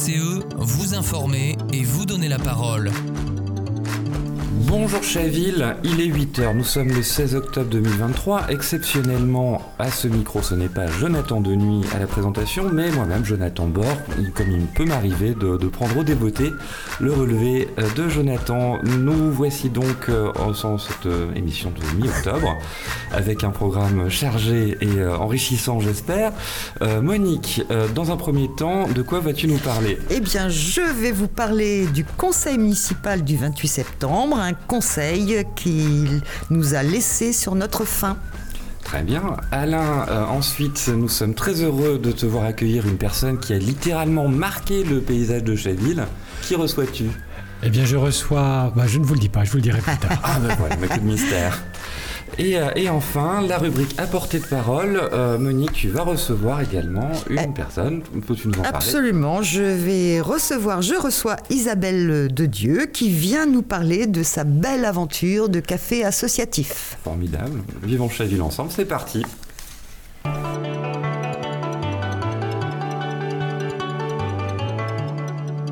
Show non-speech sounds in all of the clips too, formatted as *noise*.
CCE, vous informer et vous donner la parole. Bonjour Chaville, il est 8h, nous sommes le 16 octobre 2023. Exceptionnellement, à ce micro, ce n'est pas Jonathan de nuit à la présentation, mais moi-même, Jonathan Bord, comme il peut m'arriver de, prendre au débeauté le relevé euh, de Jonathan. Nous voici donc euh, en cette euh, émission de mi-octobre, avec un programme chargé et enrichissant, j'espère. Monique, dans un premier temps, de quoi vas-tu nous parler? Eh bien, je vais vous parler du conseil municipal du 28 septembre, conseil qu'il nous a laissé sur notre fin. Très bien. Alain, euh, ensuite, nous sommes très heureux de te voir accueillir une personne qui a littéralement marqué le paysage de Chaville. Qui reçois-tu? Eh bien, je reçois. Bah, je ne vous le dis pas, je vous le dirai plus tard. ah, ben voilà, mais que de mystère. Euh, et, enfin, la rubrique apportée de parole. Euh, Monique, tu vas recevoir également une eh, personne. Peux-tu nous en parler Absolument. Je vais recevoir, je reçois Isabelle de Dieu qui vient nous parler de sa belle aventure de café associatif. Formidable. Vivons Chaville ensemble. C'est parti.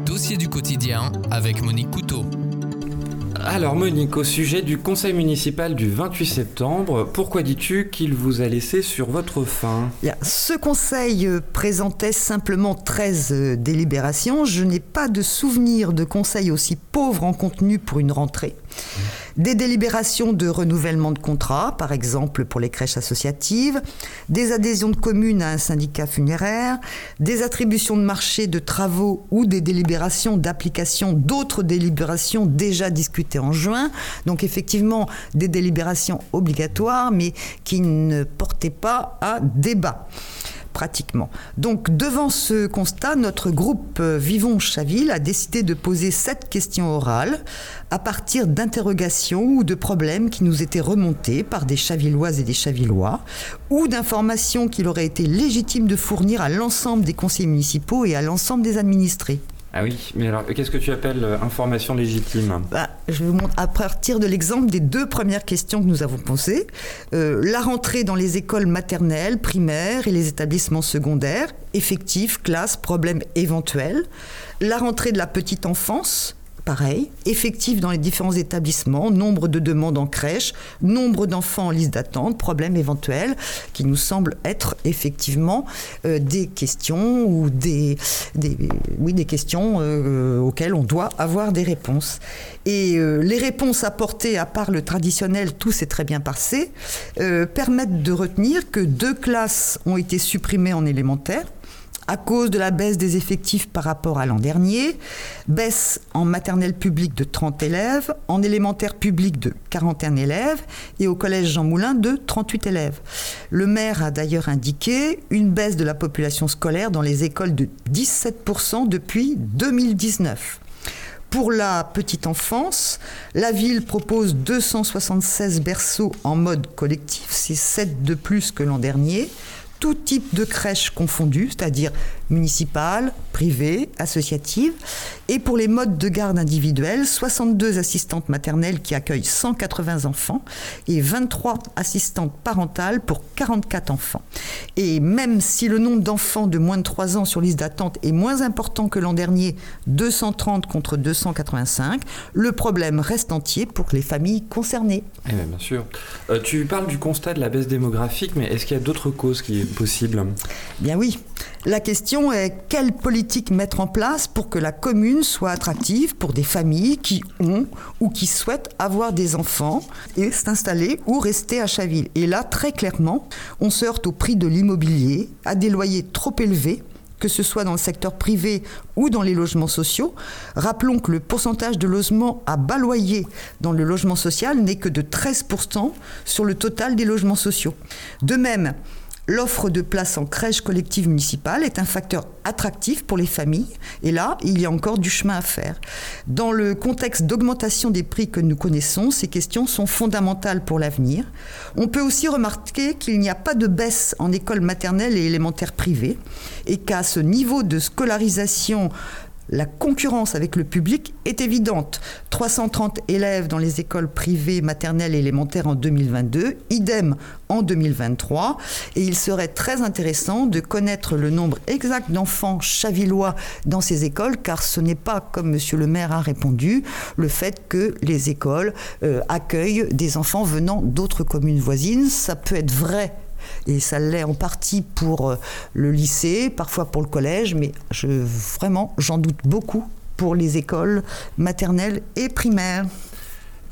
Dossier du quotidien avec Monique Couteau. Alors Monique, au sujet du conseil municipal du 28 septembre, pourquoi dis-tu qu'il vous a laissé sur votre faim? Ce conseil euh, présentait simplement 13 euh, délibérations. Je n'ai pas de souvenir de conseil aussi pauvre en contenu pour une rentrée. Des délibérations de renouvellement de contrat, par exemple pour les crèches associatives, des adhésions de communes à un syndicat funéraire, des attributions de marché de travaux ou des délibérations d'application d'autres délibérations déjà discutées en juin. Donc effectivement des délibérations obligatoires mais qui ne portaient pas à débat pratiquement. Donc devant ce constat, notre groupe euh, Vivons Chaville a décidé de poser sept questions orales à partir d'interrogations ou de problèmes qui nous étaient remontés par des Chavilloises et des Chavillois ou d'informations qu'il aurait été légitime de fournir à l'ensemble des conseils municipaux et à l'ensemble des administrés. Ah oui, mais alors qu'est-ce que tu appelles euh, information légitime? Bah, Je vous montre à partir de l'exemple des deux premières questions que nous avons posées. Euh, la rentrée dans les écoles maternelles, primaires et les établissements secondaires, effectifs, classes, problèmes éventuels. La rentrée de la petite enfance, pareil, effectif dans les différents établissements, nombre de demandes en crèche, nombre d'enfants en liste d'attente, problèmes éventuels, qui nous semblent être effectivement euh, des questions ou des, oui, des questions euh, auxquelles on doit avoir des réponses. Et euh, les réponses apportées, à part le traditionnel, tout s'est très bien passé, permettent de retenir que deux classes ont été supprimées en élémentaire à cause de la baisse des effectifs par rapport à l'an dernier, baisse en maternelle publique de 30 élèves, en élémentaire public de 41 élèves et au collège Jean Moulin de 38 élèves. Le maire a d'ailleurs indiqué une baisse de la population scolaire dans les écoles de 17% depuis 2019. Pour la petite enfance, la ville propose 276 berceaux en mode collectif, c'est 7 de plus que l'an dernier tout type de crèche confondu, c'est-à-dire municipales, privées, associatives. Et pour les modes de garde individuels, 62 assistantes maternelles qui accueillent 180 enfants et 23 assistantes parentales pour 44 enfants. Et même si le nombre d'enfants de moins de 3 ans sur liste d'attente est moins important que l'an dernier, 230 contre 285, le problème reste entier pour les familles concernées. Eh bien, sûr. Euh, tu parles du constat de la baisse démographique, mais est-ce qu'il y a d'autres causes qui sont possibles Bien oui. La question est quelle politique mettre en place pour que la commune soit attractive pour des familles qui ont ou qui souhaitent avoir des enfants et s'installer ou rester à Chaville? Et là, très clairement, on se heurte au prix de l'immobilier, à des loyers trop élevés que ce soit dans le secteur privé ou dans les logements sociaux. Rappelons que le pourcentage de logements à bas loyer dans le logement social n'est que de 13% sur le total des logements sociaux. De même, L'offre de places en crèche collective municipale est un facteur attractif pour les familles et là, il y a encore du chemin à faire. Dans le contexte d'augmentation des prix que nous connaissons, ces questions sont fondamentales pour l'avenir. On peut aussi remarquer qu'il n'y a pas de baisse en école maternelle et élémentaire privée et qu'à ce niveau de scolarisation La concurrence avec le public est évidente. 330 élèves dans les écoles privées maternelles et élémentaires en 2022, idem en 2023. Et il serait très intéressant de connaître le nombre exact d'enfants chavillois dans ces écoles, car ce n'est pas, comme Monsieur le maire a répondu, le fait que les écoles euh, accueillent des enfants venant d'autres communes voisines. Ça peut être vrai et ça l'est en partie pour euh, le lycée, parfois pour le collège, mais je, vraiment, j'en doute beaucoup pour les écoles maternelles et primaires.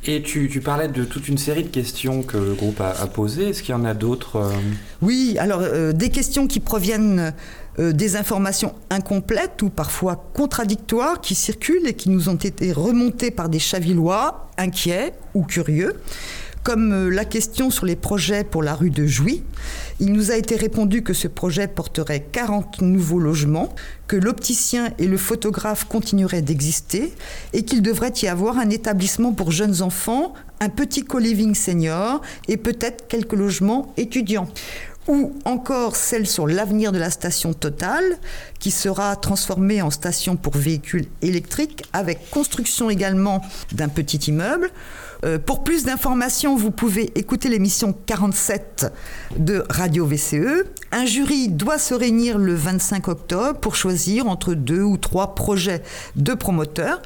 Et tu, parlais de toute une série de questions que le groupe a, posées. Est-ce qu'il y en a d'autres euh? Oui, alors euh, des questions qui proviennent des informations incomplètes ou parfois contradictoires qui circulent et qui nous ont été remontées par des chavillois inquiets ou curieux comme euh, la question sur les projets pour la rue de Jouy. Il nous a été répondu que ce projet porterait 40 nouveaux logements, que l'opticien et le photographe continueraient d'exister et qu'il devrait y avoir un établissement pour jeunes enfants, un petit co-living senior et peut-être quelques logements étudiants ou encore celle sur l'avenir de la station Total, qui sera transformée en station pour véhicules électriques, avec construction également d'un petit immeuble, euh, pour plus d'informations, vous pouvez écouter l'émission 47 de Radio VCE. Un jury doit se réunir le 25 octobre pour choisir entre deux ou trois projets de promoteurs.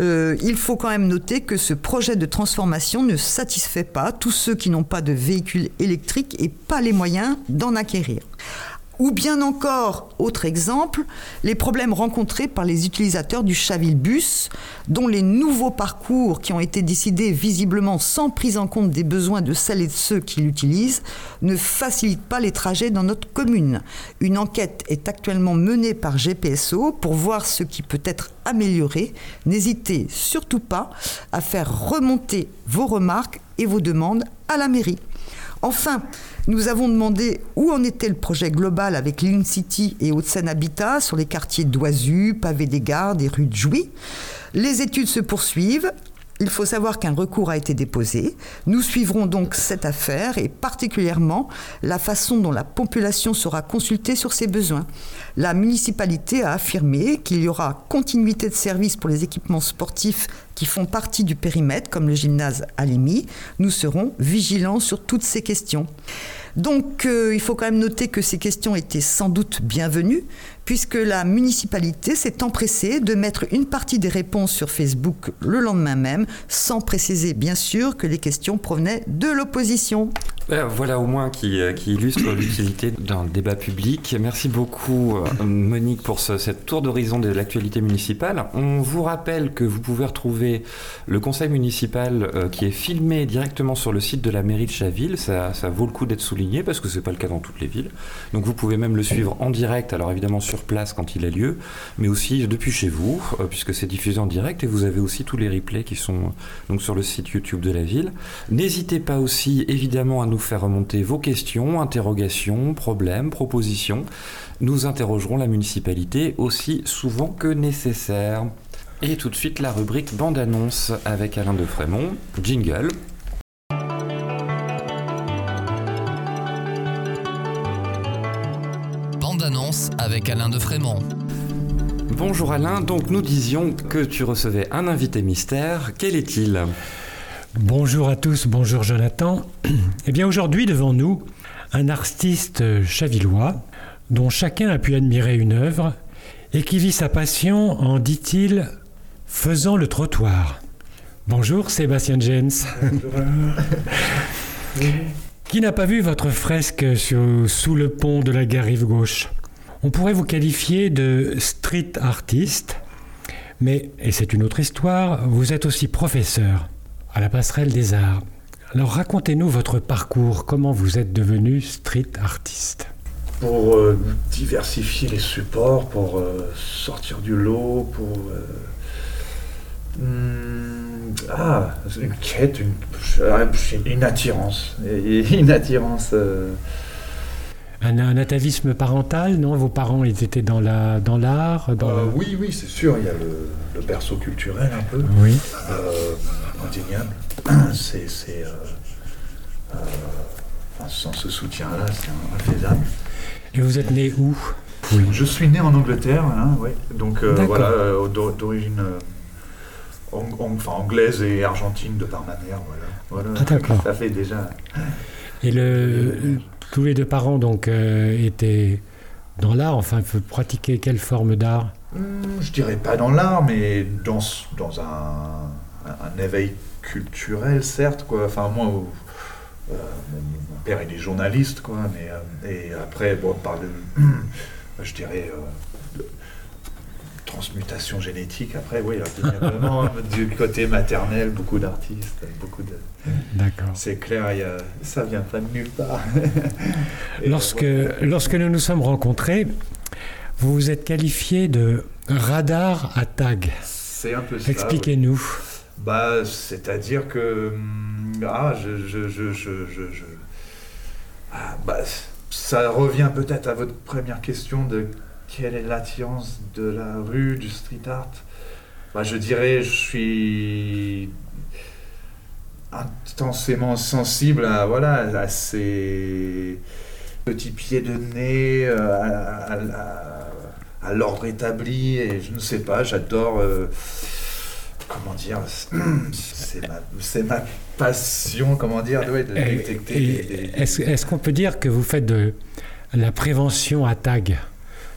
Euh, il faut quand même noter que ce projet de transformation ne satisfait pas tous ceux qui n'ont pas de véhicules électriques et pas les moyens d'en acquérir. Ou bien encore, autre exemple, les problèmes rencontrés par les utilisateurs du Bus, dont les nouveaux parcours qui ont été décidés visiblement sans prise en compte des besoins de celles et de ceux qui l'utilisent ne facilitent pas les trajets dans notre commune. Une enquête est actuellement menée par GPSO pour voir ce qui peut être amélioré. N'hésitez surtout pas à faire remonter vos remarques et vos demandes à la mairie. Enfin, nous avons demandé où en était le projet global avec Lean City et Haute-Seine Habitat sur les quartiers d'Oisu, Pavé des Gardes et rue de Jouy. Les études se poursuivent. Il faut savoir qu'un recours a été déposé. Nous suivrons donc cette affaire et particulièrement la façon dont la population sera consultée sur ses besoins. La municipalité a affirmé qu'il y aura continuité de service pour les équipements sportifs qui font partie du périmètre, comme le gymnase Alimi. Nous serons vigilants sur toutes ces questions. Donc euh, il faut quand même noter que ces questions étaient sans doute bienvenues, puisque la municipalité s'est empressée de mettre une partie des réponses sur Facebook le lendemain même, sans préciser bien sûr que les questions provenaient de l'opposition. Euh, voilà au moins qui, euh, illustre *coughs* l'utilité d'un débat public. Merci beaucoup Monique pour cette tour d'horizon de l'actualité municipale. On vous rappelle que vous pouvez retrouver le conseil municipal qui est filmé directement sur le site de la mairie de Chaville. Ça, ça vaut le coup d'être souligné parce que ce n'est pas le cas dans toutes les villes. Donc vous pouvez même le suivre en direct, alors évidemment sur place quand il a lieu, mais aussi depuis chez vous, euh, puisque c'est diffusé en direct et vous avez aussi tous les replays qui sont euh, donc sur le site YouTube de la ville. N'hésitez pas aussi évidemment à nous faire remonter vos questions, interrogations, problèmes, propositions. Nous interrogerons la municipalité aussi souvent que nécessaire. Et tout de suite la rubrique bande-annonce avec Alain de Frémont. Jingle. avec Alain de Frémont. Bonjour Alain, donc nous disions que tu recevais un invité mystère. Quel est-il? Bonjour à tous, bonjour Jonathan. Eh bien aujourd'hui devant nous, un artiste chavillois dont chacun a pu admirer une œuvre et qui vit sa passion en, dit-il, faisant le trottoir. Bonjour Sébastien Jens. qui n'a pas vu votre fresque sous le pont de la gare rive gauche? On pourrait vous qualifier de street artiste, mais, et c'est une autre histoire, vous êtes aussi professeur à la passerelle des arts. Alors racontez-nous votre parcours, comment vous êtes devenu street artiste? Pour euh, diversifier les supports, pour euh, sortir du lot, pour... Euh, hmm, ah, une quête, une, une attirance, une attirance un, atavisme parental, non? Vos parents, ils étaient dans l'art dans l'art euh, Oui, oui, c'est sûr. Il y a le, berceau culturel un peu. Oui. Euh, indéniable. *clears throat* C'est, c'est euh, sans ce soutien-là, c'est infaisable. Et vous êtes né où? Oui. Je suis né en Angleterre, hein, ouais. donc euh, voilà, euh, d'o- d'origine euh, ang- ang- enfin, anglaise et argentine de par ma mère. Voilà. Voilà. Ah, d'accord. Ça fait déjà. Et le, tous les deux parents donc euh, étaient dans l'art, enfin pratiquaient quelle forme d'art? Hmm, je dirais pas dans l'art, mais dans, dans un, un éveil culturel, certes. Quoi. Enfin, moi, euh, mon, père, il est journaliste, quoi, mais, euh, et après, bon, par le, *clears throat* je dirais, euh, de- transmutation génétique, après, oui, indéniablement, du côté maternel, beaucoup d'artistes, beaucoup de... D'accord. C'est clair, il y a, ça vient pas de nulle part. *laughs* Lorsque, euh, lorsque nous nous sommes rencontrés, vous vous êtes qualifié de radar à tag. c'est un peu ça. oui. Bah, c'est-à-dire que. hum, Ah, je. je, je, je, Ah, bah, ça revient peut-être à votre première question de quelle est l'attirance de la rue, du street art. Bah, je dirais, je suis intensément sensible à, voilà, à ces petits pieds de nez, euh, à l'ordre établi, et je ne sais pas, j'adore. euh, comment dire, *clears throat* c'est ma, passion, comment dire, de Et- détecter Est-ce qu'on peut dire que vous faites de la prévention à tag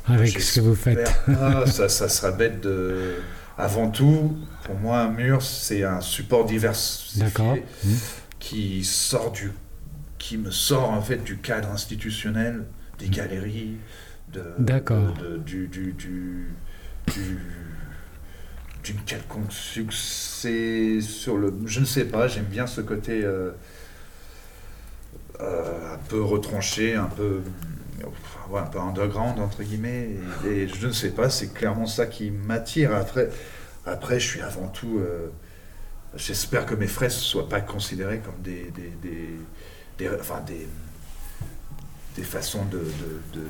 avec ce que vous faites? Pas, ça, ça *laughs* sera bête de... Avant tout, pour moi, un mur, c'est un support diversifié. Mmh. qui sort du... qui me sort, en fait, du cadre institutionnel, des galeries, de... D'accord. de- de- du... du, du, du- quelconque succès sur le... Je ne sais pas, j'aime bien ce côté euh, euh, un peu retranché, un peu, ouais, un peu underground, entre guillemets. Et, je ne sais pas, c'est clairement ça qui m'attire. Après, après, je suis avant tout... euh, J'espère que mes fresques ne soient pas considérées comme des... des, des, des- enfin, des, des façons de- de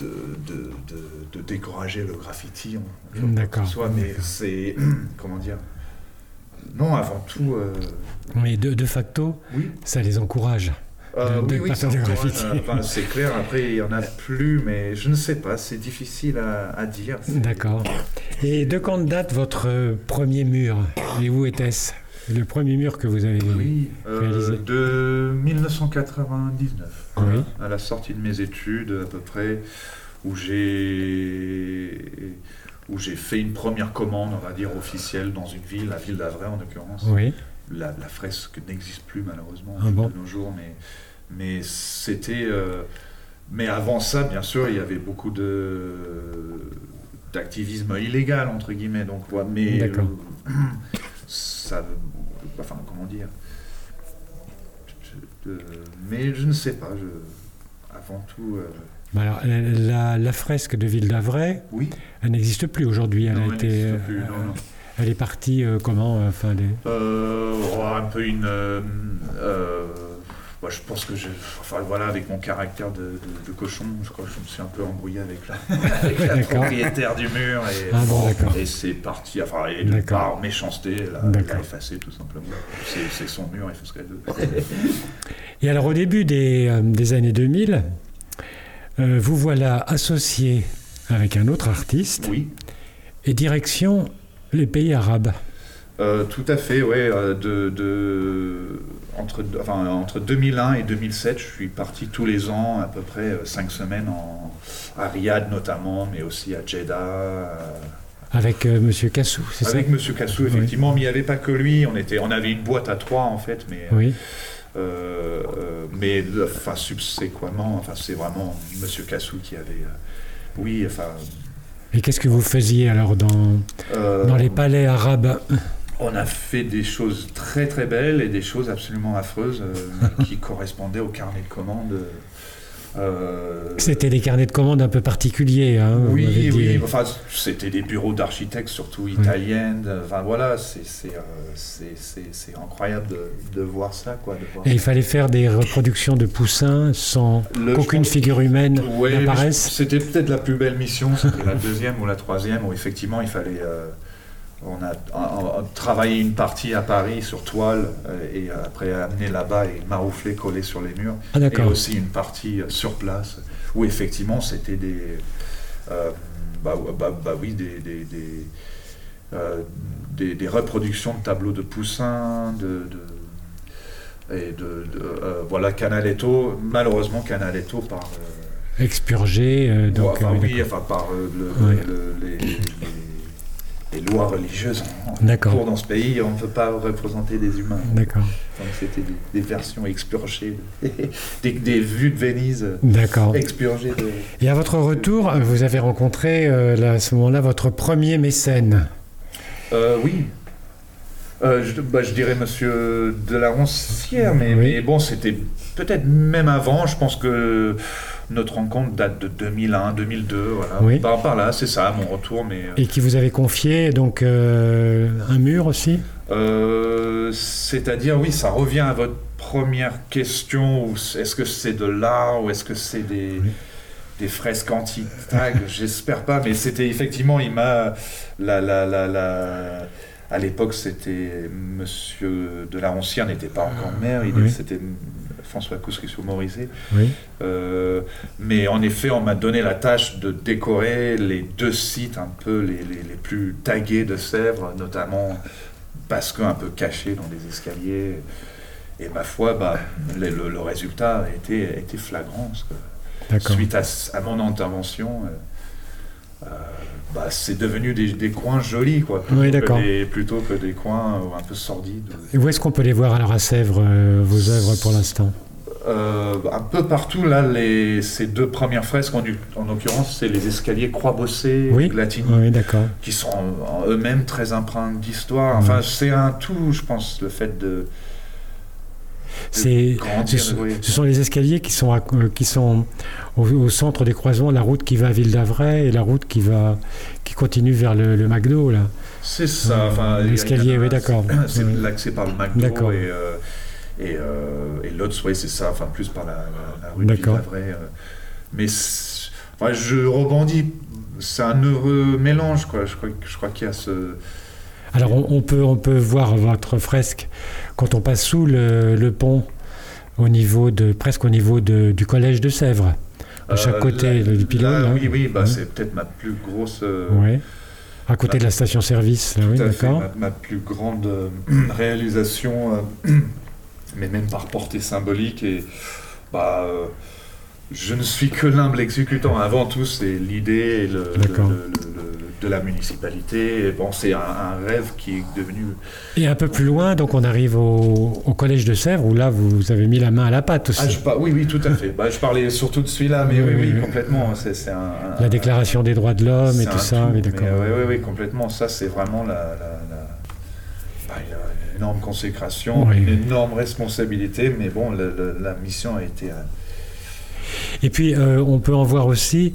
de, de, de- de décourager le graffiti en soit, mais c'est *clears throat* comment dire non avant tout euh, Mais de, de facto, oui. ça les encourage. Euh, de oui, oui, euh, enfin, c'est clair après il y en a plus mais je ne sais pas c'est difficile à, à dire D'accord. Et de quand date votre premier mur? Et où était-ce? Le premier mur que vous avez oui euh, réalisé. de 1999 Oui. à la sortie de mes études à peu près où j'ai où j'ai fait une première commande on va dire officielle dans une ville la ville d'Avray en l'occurrence Oui. la, la fresque n'existe plus malheureusement Ah bon de nos jours, mais, mais c'était. euh, mais avant ça, bien sûr, il y avait beaucoup de d'activisme illégal entre guillemets. Donc, ouais, mais D'accord. euh, ça, enfin, comment dire. Je- mais je ne sais pas. Je, avant tout, euh, Bah alors, la, la fresque de Ville d'Avray, oui. elle n'existe plus aujourd'hui. Elle Non, a elle été, plus, euh, non, non. elle est partie euh, comment euh, Enfin, des- Euh, oh, un peu une. euh, moi, je pense que je. Enfin, voilà, avec mon caractère de, de- de cochon, je crois que je me suis un peu embrouillé avec la, *laughs* avec la propriétaire du mur. Et, Ah bon, et c'est parti. Enfin, et de par méchanceté, elle a, D'accord. elle a effacé tout simplement. C'est son mur, il fait ce qu'elle veut. *laughs* Et alors, au début des, euh, des années 2000, euh, vous voilà associé avec un autre artiste oui. et direction les pays arabes. Euh, tout à fait, ouais. euh, de, de- entre, enfin, entre 2001 et 2007, je suis parti tous les ans, à peu près euh, cinq semaines en, à Riyad notamment, mais aussi à Jeddah. euh, Avec euh, Monsieur Cassou, c'est ça? Avec Monsieur Cassou, effectivement, mais il n'y avait pas que lui. On, était, on avait une boîte à trois, en fait, mais, Oui. euh, euh, mais enfin, subséquemment, enfin, c'est vraiment Monsieur Cassou qui avait. euh, oui, enfin. Et qu'est-ce que vous faisiez alors dans, euh, dans les palais arabes? On a fait des choses très très belles et des choses absolument affreuses euh, *laughs* qui correspondaient au carnet de commandes. euh, C'était des carnets de commandes un peu particuliers. Hein, oui, dit. oui, enfin, c'était des bureaux d'architectes, surtout italiennes. Enfin voilà, c'est euh, incroyable de, de voir ça, quoi. De voir Et il fallait faire des reproductions de poussins sans qu'aucune figure humaine Ouais, n'apparaisse. C'était peut-être la plus belle mission, c'était la deuxième ou la troisième où effectivement il fallait. euh, on a, on a travaillé une partie à Paris sur toile euh, et après amené là-bas et marouflé, collé sur les murs. Ah, et aussi une partie euh, sur place où effectivement c'était des, euh, bah, bah, bah oui, des, des, des, des- des reproductions de tableaux de Poussin, de, de- et de, de, voilà Canaletto. Malheureusement Canaletto par Expurgé, donc. oui, enfin par le- Ouais. le- les, les- les lois religieuses en D'accord. cours dans ce pays, on ne peut pas représenter des humains. D'accord. Donc c'était des, des versions expurgées, *laughs* des, des vues de Venise D'accord. expurgées. De... Et à votre retour, vous avez rencontré euh, là, à ce moment-là votre premier mécène. Euh, oui. Euh, je, bah, je dirais Monsieur de la Roncière, mais, Oui. mais bon, c'était peut-être même avant. Je pense que notre rencontre date de 2001, 2002, voilà. Oui. Par, par là, c'est ça, mon retour. Mais Et qui vous avait confié donc euh, un mur aussi? Euh, c'est-à-dire, oui, ça revient à votre première question. Est-ce que c'est de l'art ou est-ce que c'est des Oui. des fresques anti-tag *laughs* J'espère pas, mais c'était effectivement, il m'a la la la la. À l'époque, c'était Monsieur de la Roncière n'était pas encore maire, il Oui. c'était François Couscous-Morizet. Oui. Euh, mais en effet, on m'a donné la tâche de décorer les deux sites un peu les, les- les plus tagués de Sèvres, notamment Basque un peu caché dans des escaliers. Et ma foi, bah, le, le- le résultat a été, a été flagrant. parce suite à, à mon intervention, euh, bah, c'est devenu des, des coins jolis, quoi, plutôt, Oui, que des, plutôt que des coins euh, un peu sordides. Et où est-ce qu'on peut les voir alors à Sèvres, euh, vos œuvres pour l'instant? Euh, un peu partout, là, les, ces deux premières fresques, en, en l'occurrence, c'est les escaliers croix-bossés, Oui. Oui, qui sont eux-mêmes très empreints d'histoire. Enfin, c'est un tout, je pense, le fait de, C'est, ce, oui. ce sont les escaliers qui sont, à- euh, qui sont au, au centre des croisements, la route qui va à Ville d'Avray et la route qui, va, qui continue vers le, le McDo. Là. C'est ça. Euh, Enfin, l'escalier, oui, d'accord. *clears throat* C'est l'accès par le McDo D'accord. et, euh, et, euh, et l'autre, oui, c'est ça. Enfin, plus par la, la, la rue de euh. mais enfin, je rebondis. C'est un heureux mélange, quoi. Je crois, que- je crois qu'il y a ce. Alors on, on peut, on peut voir votre fresque quand on passe sous le, le pont, au niveau de, presque au niveau de- du collège de Sèvres. Chaque Euh, côté là- du pylône. là, là. oui, oui, bah, c'est peut-être ma plus grosse. euh, Ouais. À côté de la station-service, oui, à d'accord. ma, ma plus grande euh, *clears throat* réalisation, *clears throat* mais même par portée symbolique. Et bah, je ne suis que l'humble exécutant. Avant tout, c'est l'idée le, le- le- de la municipalité. Bon, c'est un, un rêve qui est devenu. Et un peu plus loin, donc on arrive au, au collège de Sèvres, où là vous avez mis la main à la pâte aussi. Ah, je par- oui, oui, tout à fait. Bah, je parlais surtout de celui-là, mais Oui, oui, oui, oui, oui. complètement. C'est un, La déclaration des droits de l'homme et tout ça, tout, oui, mais, d'accord. euh, oui, complètement. Ça, c'est vraiment la, la- la- bah, il y a une énorme consécration, Oui. une énorme responsabilité, mais bon, la mission a été. Et puis euh, on peut en voir aussi,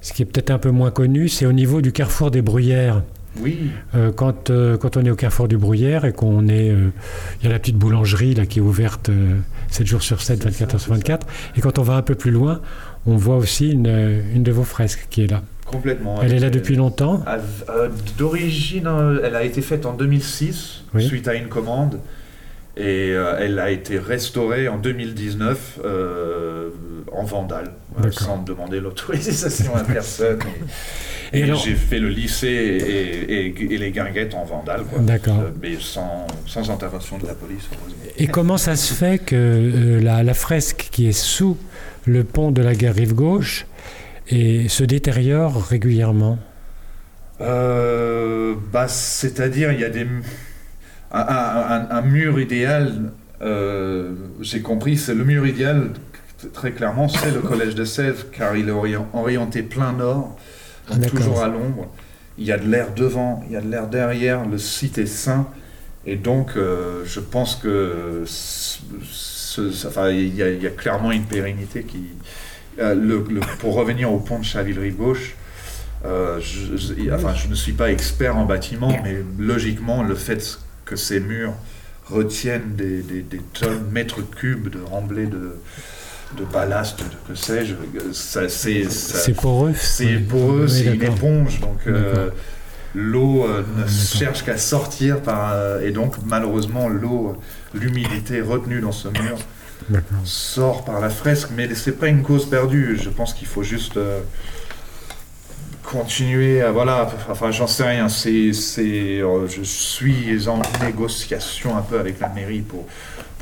ce qui est peut-être un peu moins connu, c'est au niveau du carrefour des Bruyères. Oui, Euh, quand, euh, quand on est au carrefour du Bruyère et qu'on est. euh, Il y a la petite boulangerie là, qui est ouverte euh, 7 jours sur 7, C'est 24 ça, heures sur c'est 24. Et quand on va un peu plus loin, on voit aussi une, une de vos fresques qui est là. complètement. Elle est là depuis longtemps D'origine, elle a été faite en 2006, Oui. suite à une commande. Et elle a été restaurée en 2019 euh, en vandale, euh, sans demander l'autorisation à personne. Et, *laughs* Et et alors- j'ai fait le lycée et, les guinguettes en vandale, quoi. D'accord. Euh, mais sans, sans intervention de la police, heureusement. Et comment ça se fait que euh, la, la fresque qui est sous le pont de la gare rive gauche et se détériore régulièrement? Euh, bah, C'est-à-dire, il y a des... Un, un- un- un mur idéal, euh, j'ai compris, c'est le mur idéal, très clairement, c'est le collège de Sèvres, car il est ori- orienté plein nord, donc D'accord. toujours à l'ombre. Il y a de l'air devant, il y a de l'air derrière, le site est sain, et donc euh, je pense que ce- ce- enfin, il, y a, il y a clairement une pérennité qui... euh, le- le- pour revenir au pont de Chavillerie-Gauche, euh, je, je- enfin, je ne suis pas expert en bâtiment, mais logiquement, le fait que ces murs retiennent des, des- des tonnes, mètres cubes de remblais de, de ballast, de que sais-je, c'est, poreux c'est poreux, c'est une éponge, donc euh, l'eau euh, ne cherche qu'à sortir par, euh, et donc malheureusement l'eau, l'humidité retenue dans ce mur sort par la fresque, mais c'est pas une cause perdue. Je pense qu'il faut juste continuer à voilà. Enfin, j'en sais rien. C'est, c'est, je suis en négociation un peu avec la mairie pour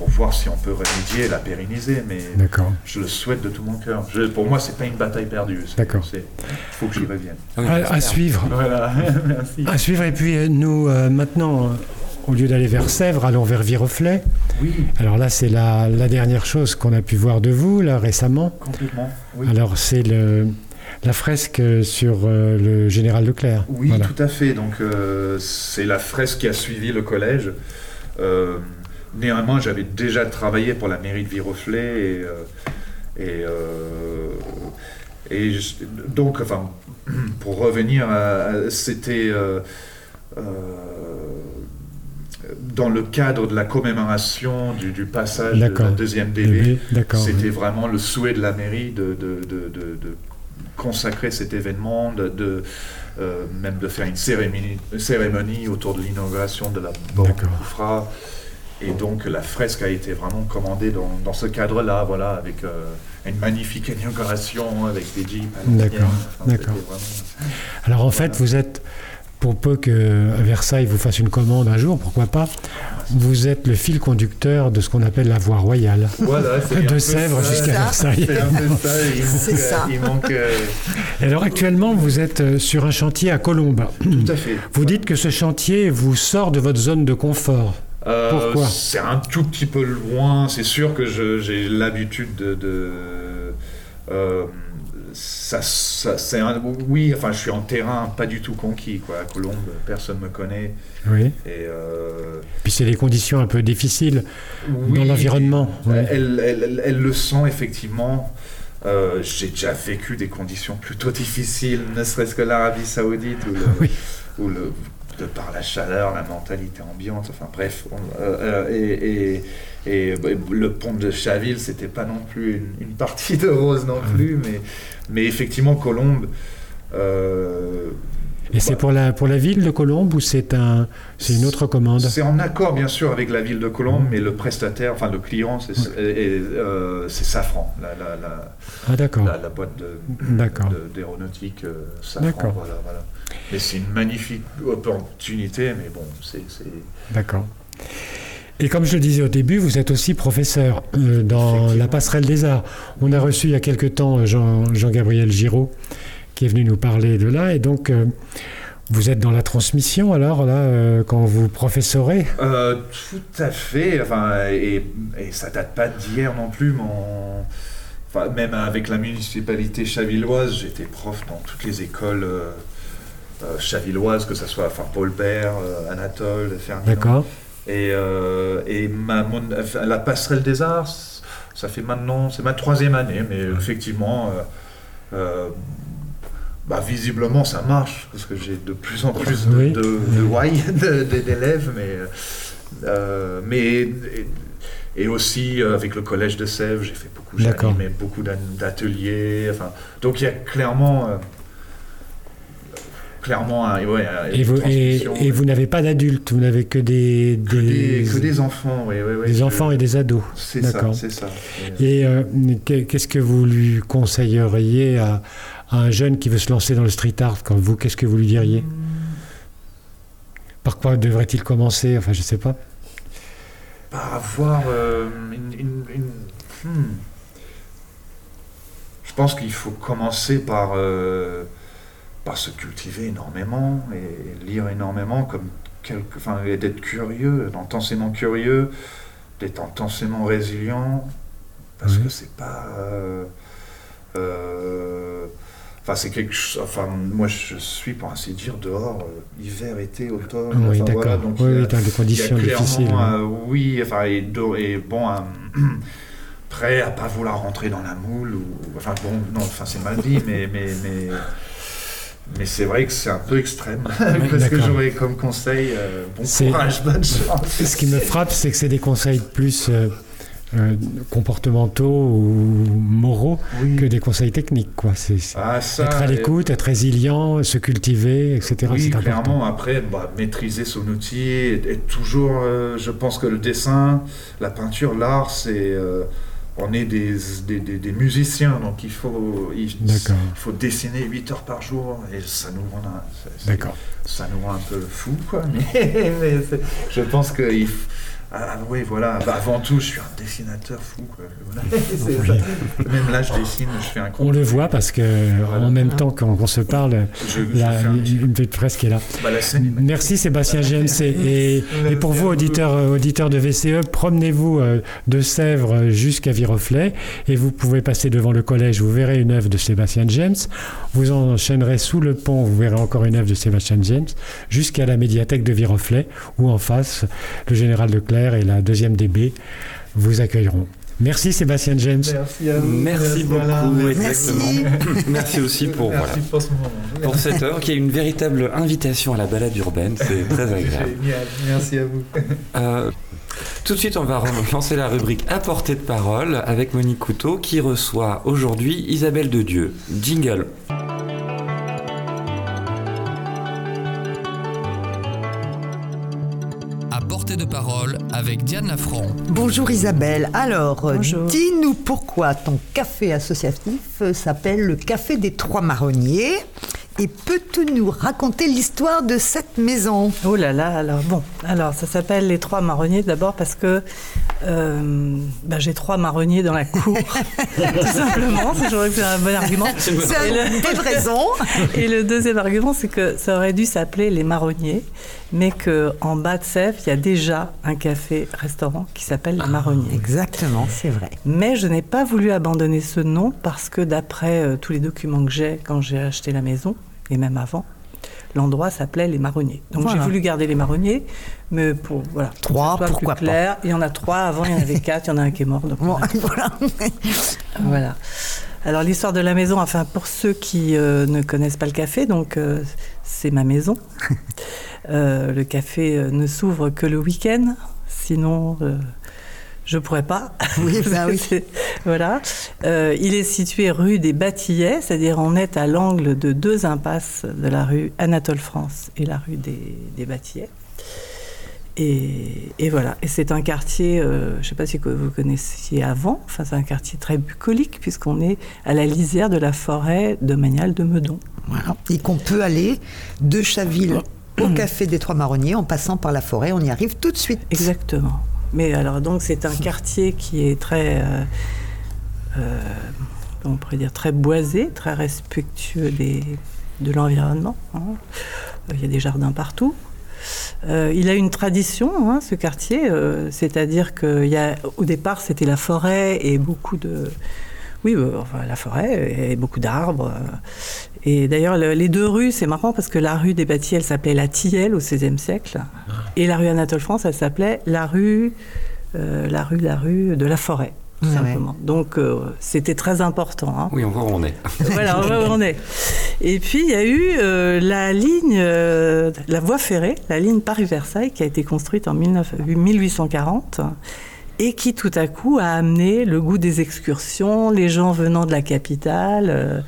pour voir si on peut remédier, la pérenniser, mais D'accord. je le souhaite de tout mon cœur. Je- pour moi, c'est pas une bataille perdue. C'est- D'accord. c'est- faut que j'y revienne. Ah oui, À, suivre. Voilà. *laughs* Merci. À suivre. Et puis euh, nous, euh, maintenant, euh, au lieu d'aller vers Sèvres, allons vers Viroflay. Oui, Alors là, c'est la, la dernière chose qu'on a pu voir de vous, là, récemment. complètement. Oui. Alors, c'est le, la fresque sur euh, le général Leclerc. Oui, Voilà. tout à fait. Donc, euh, c'est la fresque qui a suivi le collège. Euh, néanmoins, j'avais déjà travaillé pour la mairie de Viroflay et, euh, et, euh, et je- donc, enfin, *clears throat* pour revenir, c'était euh, dans le cadre de la commémoration du, du passage de la deuxième DV. D'accord. C'était oui. vraiment le souhait de la mairie de, de- de- de- de consacrer cet événement, de, euh, même de faire une cérémonie, cérémonie autour de l'inauguration de la D'accord. Koufra. Et donc la fresque a été vraiment commandée dans, dans ce cadre-là, voilà, avec euh, une magnifique inauguration, avec des jeeps. D'accord, Enfin, d'accord. vraiment- Alors en fait, vous êtes, pour peu que Versailles vous fasse une commande un jour, pourquoi pas, vous êtes le fil conducteur de ce qu'on appelle la voie royale. Voilà, De Sèvres jusqu'à. Versailles. C'est un peu ça. Il C'est manque, euh, Et alors actuellement, vous êtes euh, sur un chantier à Colombes. tout à fait. Vous dites que ce chantier vous sort de votre zone de confort. Euh, C'est un tout petit peu loin. C'est sûr que j'ai l'habitude de. de euh, ça, ça- c'est un- oui, enfin, je suis en terrain pas du tout conquis, quoi. À Colombes, personne me connaît. Oui. Et euh, Puis c'est des conditions un peu difficiles oui, dans l'environnement. oui. Elle, elle- elle- elle le sent effectivement. Euh, j'ai déjà vécu des conditions plutôt difficiles, ne serait-ce que l'Arabie Saoudite ou le, *laughs* Oui. ou le- de par la chaleur, la mentalité ambiante, enfin bref. on- euh, euh, et, et- et, le pont de Chaville, c'était pas non plus une, une partie de rose non plus, mais, mais effectivement, Colombe. euh, Et c'est pour la, pour la ville de Colombes ou c'est un, une autre commande? C'est en accord, bien sûr, avec la ville de Colombe, mais le prestataire, enfin le client, c'est euh, Safran, la, la, la, Ah la, la boîte d'aéronautique euh, Safran. Voilà, voilà. Mais c'est une magnifique opportunité, mais bon, c'est. D'accord. Et comme je le disais au début, vous êtes aussi professeur euh, dans la passerelle des arts. On a reçu il y a quelque temps Jean- Jean-Gabriel Giraud qui est venu nous parler de là. Et donc, euh, vous êtes dans la transmission alors, là, euh, quand vous professorez? Euh, tout à fait. Enfin, et, et ça date pas d'hier non plus. Mon... Enfin, même avec la municipalité chavilloise, j'étais prof dans toutes les écoles chavilloises, que ce soit enfin, Paul Bert, Anatole, Ferdinand. D'accord Et, et ma, mon- la passerelle des arts, ça fait maintenant, c'est ma troisième année, mais effectivement, euh, bah, visiblement ça marche, parce que j'ai de plus en plus de, Oui. *laughs* de, de d'élèves, mais, euh, mais et, et aussi euh, avec le collège de Sèvres, j'ai fait beaucoup, j'ai animé beaucoup d'ateliers, enfin, donc il y a clairement... euh, Clairement, un- ouais, Et vous, et, transmission, et ouais. vous n'avez pas d'adultes, vous n'avez que des, Que des, que des enfants, oui, oui, oui. des je- enfants et des ados. C'est ça, c'est ça. Et, Et euh, que- qu'est-ce que vous lui conseilleriez à, à un jeune qui veut se lancer dans le street art comme vous Qu'est-ce que vous lui diriez? Par quoi devrait-il commencer? Enfin, je sais pas. Par avoir euh, une. une- une- hmm. Je pense qu'il faut commencer par, euh, par se cultiver énormément et lire énormément, comme quelque, enfin, et d'être curieux, intensément curieux, d'être intensément résilient, parce Oui. que c'est pas. euh, Enfin, c'est quelque chose. Enfin, moi, je suis, pour ainsi dire, dehors, euh, hiver, été, automne. oui, enfin, d'accord. voilà, donc oui, il y a- oui, des il y a conditions difficiles. clairement, euh, oui, enfin, et, bon, euh, *clears throat* prêt à pas vouloir rentrer dans la moule, ou, enfin, bon, non, enfin, c'est mal dit, mais, mais, mais, mais c'est vrai que c'est un peu extrême. *laughs* Parce que j'aurais comme conseil, euh, bon courage, bonne chance. Ce qui me frappe, c'est que c'est des conseils plus euh, euh, comportementaux ou moraux Oui. que des conseils techniques. Quoi. C'est, Ah, ça, être à l'écoute, être résilient, se cultiver, etc. Oui, important. clairement. Après, bah, maîtriser son outil, être être toujours. euh, je pense que le dessin, la peinture, l'art, c'est. euh, on est des, des, des- des musiciens, donc il faut, il, faut dessiner 8 heures par jour, et ça nous rend, un- ça nous rend un peu fou, quoi. *laughs* Mais, mais je pense que. il f- ah oui, voilà. Bah, avant tout, je suis un dessinateur fou, quoi. Voilà. *laughs* C'est ça. Même là, je dessine, je fais un On le voit parce que Voilà. en même temps qu'on, se parle, Je, la, une petite fresque est là. bah, la scène est magnifique. Merci Sébastien James. Et, et- et pour vous, auditeurs, euh, auditeurs de VCE, promenez-vous euh, de Sèvres jusqu'à Viroflay et vous pouvez passer devant le collège, vous verrez une œuvre de Sébastien James. Vous enchaînerez sous le pont, vous verrez encore une œuvre de Sébastien James, jusqu'à la médiathèque de Viroflay, où en face, le général Leclerc et la deuxième DB vous accueilleront. Merci Sébastien James. Merci à vous. Merci beaucoup, exactement. Merci aussi pour, voilà, pour ce moment. pour cette œuvre qui est une véritable invitation à la balade urbaine. C'est *laughs* très agréable. Génial, merci à vous. Euh, tout de suite, on va lancer la rubrique à portée de parole avec Monique Couteau qui reçoit aujourd'hui Isabelle de Dieu. Jingle. De parole avec Diane Lafranc. Bonjour Isabelle. Alors, euh, dis-nous pourquoi ton café associatif euh, s'appelle le Café des Trois Marronniers et peux-tu nous raconter l'histoire de cette maison? Oh là là, alors bon, alors ça s'appelle les trois marronniers d'abord parce que euh, bah, j'ai trois marronniers dans la cour, *laughs* tout simplement, c'est un bon argument. C'est une bonne raison. *laughs* Et le deuxième argument, c'est que ça aurait dû s'appeler les marronniers, mais qu'en bas de Sèvres, il y a déjà un café-restaurant qui s'appelle les marronniers. Exactement, c'est vrai. Mais je n'ai pas voulu abandonner ce nom parce que d'après euh, tous les documents que j'ai quand j'ai acheté la maison, et même avant, l'endroit s'appelait les marronniers. Donc Voilà. j'ai voulu garder les marronniers, mais pour voilà, pour Trois, soit pourquoi plus clair. Il y en a trois, avant il y en avait quatre, il y en a un qui est mort. Donc Bon, voilà. *laughs* voilà. *laughs* Voilà. Alors l'histoire de la maison, enfin pour ceux qui euh, ne connaissent pas le café, donc euh, c'est ma maison. *laughs* Euh, le café euh, ne s'ouvre que le week-end, sinon euh, je pourrais pas. Oui, ben *laughs* oui. Voilà. Euh, il est situé rue des Bâtillets, c'est-à-dire on est à l'angle de deux impasses de la rue Anatole France et la rue des, des Bâtillets. Et, et voilà. Et c'est un quartier, euh, je ne sais pas si que vous connaissiez avant, enfin c'est un quartier très bucolique puisqu'on est à la lisière de la forêt domaniale de Meudon. Voilà. Et qu'on peut aller de Chaville au Café des Trois Marronniers en passant par la forêt. On y arrive tout de suite. Exactement. Mais alors donc c'est un quartier qui est très, euh, euh, on pourrait dire très boisé, très respectueux des, de l'environnement. hein. Euh, Il y a des jardins partout. Il a une tradition, hein, ce quartier, c'est-à-dire qu'il y a, au départ, c'était la forêt et beaucoup de, oui, enfin, la forêt et beaucoup d'arbres. Et d'ailleurs, le- les deux rues, c'est marrant parce que la rue des Bâtis, elle s'appelait la Tillelle au XVIe siècle, et la rue Anatole France, elle s'appelait la rue, euh, la rue, la rue de la forêt, tout Ouais. simplement. Donc, euh, c'était très important. hein. Oui, on voit où on est. *laughs* voilà, on voit où on est. Et puis, il y a eu euh, la ligne, euh, la voie ferrée, la ligne Paris-Versailles, qui a été construite en 19 1840 et qui, tout à coup, a amené le goût des excursions, les gens venant de la capitale,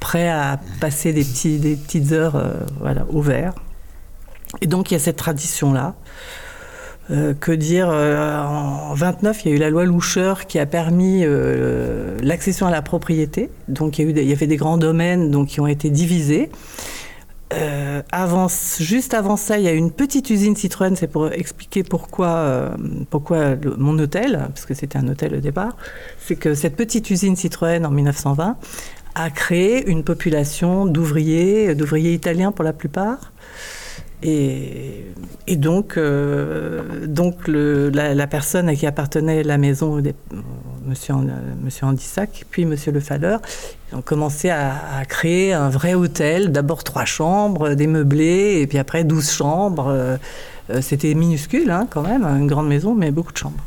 prêts à passer des, petites heures euh, voilà, au vert. Et donc, il y a cette tradition-là. Euh, que dire euh, En 29, il y a eu la loi Loucheur qui a permis euh, l'accession à la propriété. Donc, il y, a eu il y avait des grands domaines donc, qui ont été divisés. Avant, juste avant ça, il y a une petite usine Citroën. C'est pour expliquer pourquoi, pourquoi mon hôtel, parce que c'était un hôtel au départ. C'est que cette petite usine Citroën en 1920 a créé une population d'ouvriers, d'ouvriers italiens pour la plupart. Et, donc, euh, donc la, personne à qui appartenait la maison, dé- monsieur, monsieur Andissac, puis monsieur Le Falleur, ont commencé à, créer un vrai hôtel. D'abord trois chambres, des meublés, et puis après douze chambres. Euh, C'était minuscule hein, quand même, une grande maison, mais beaucoup de chambres.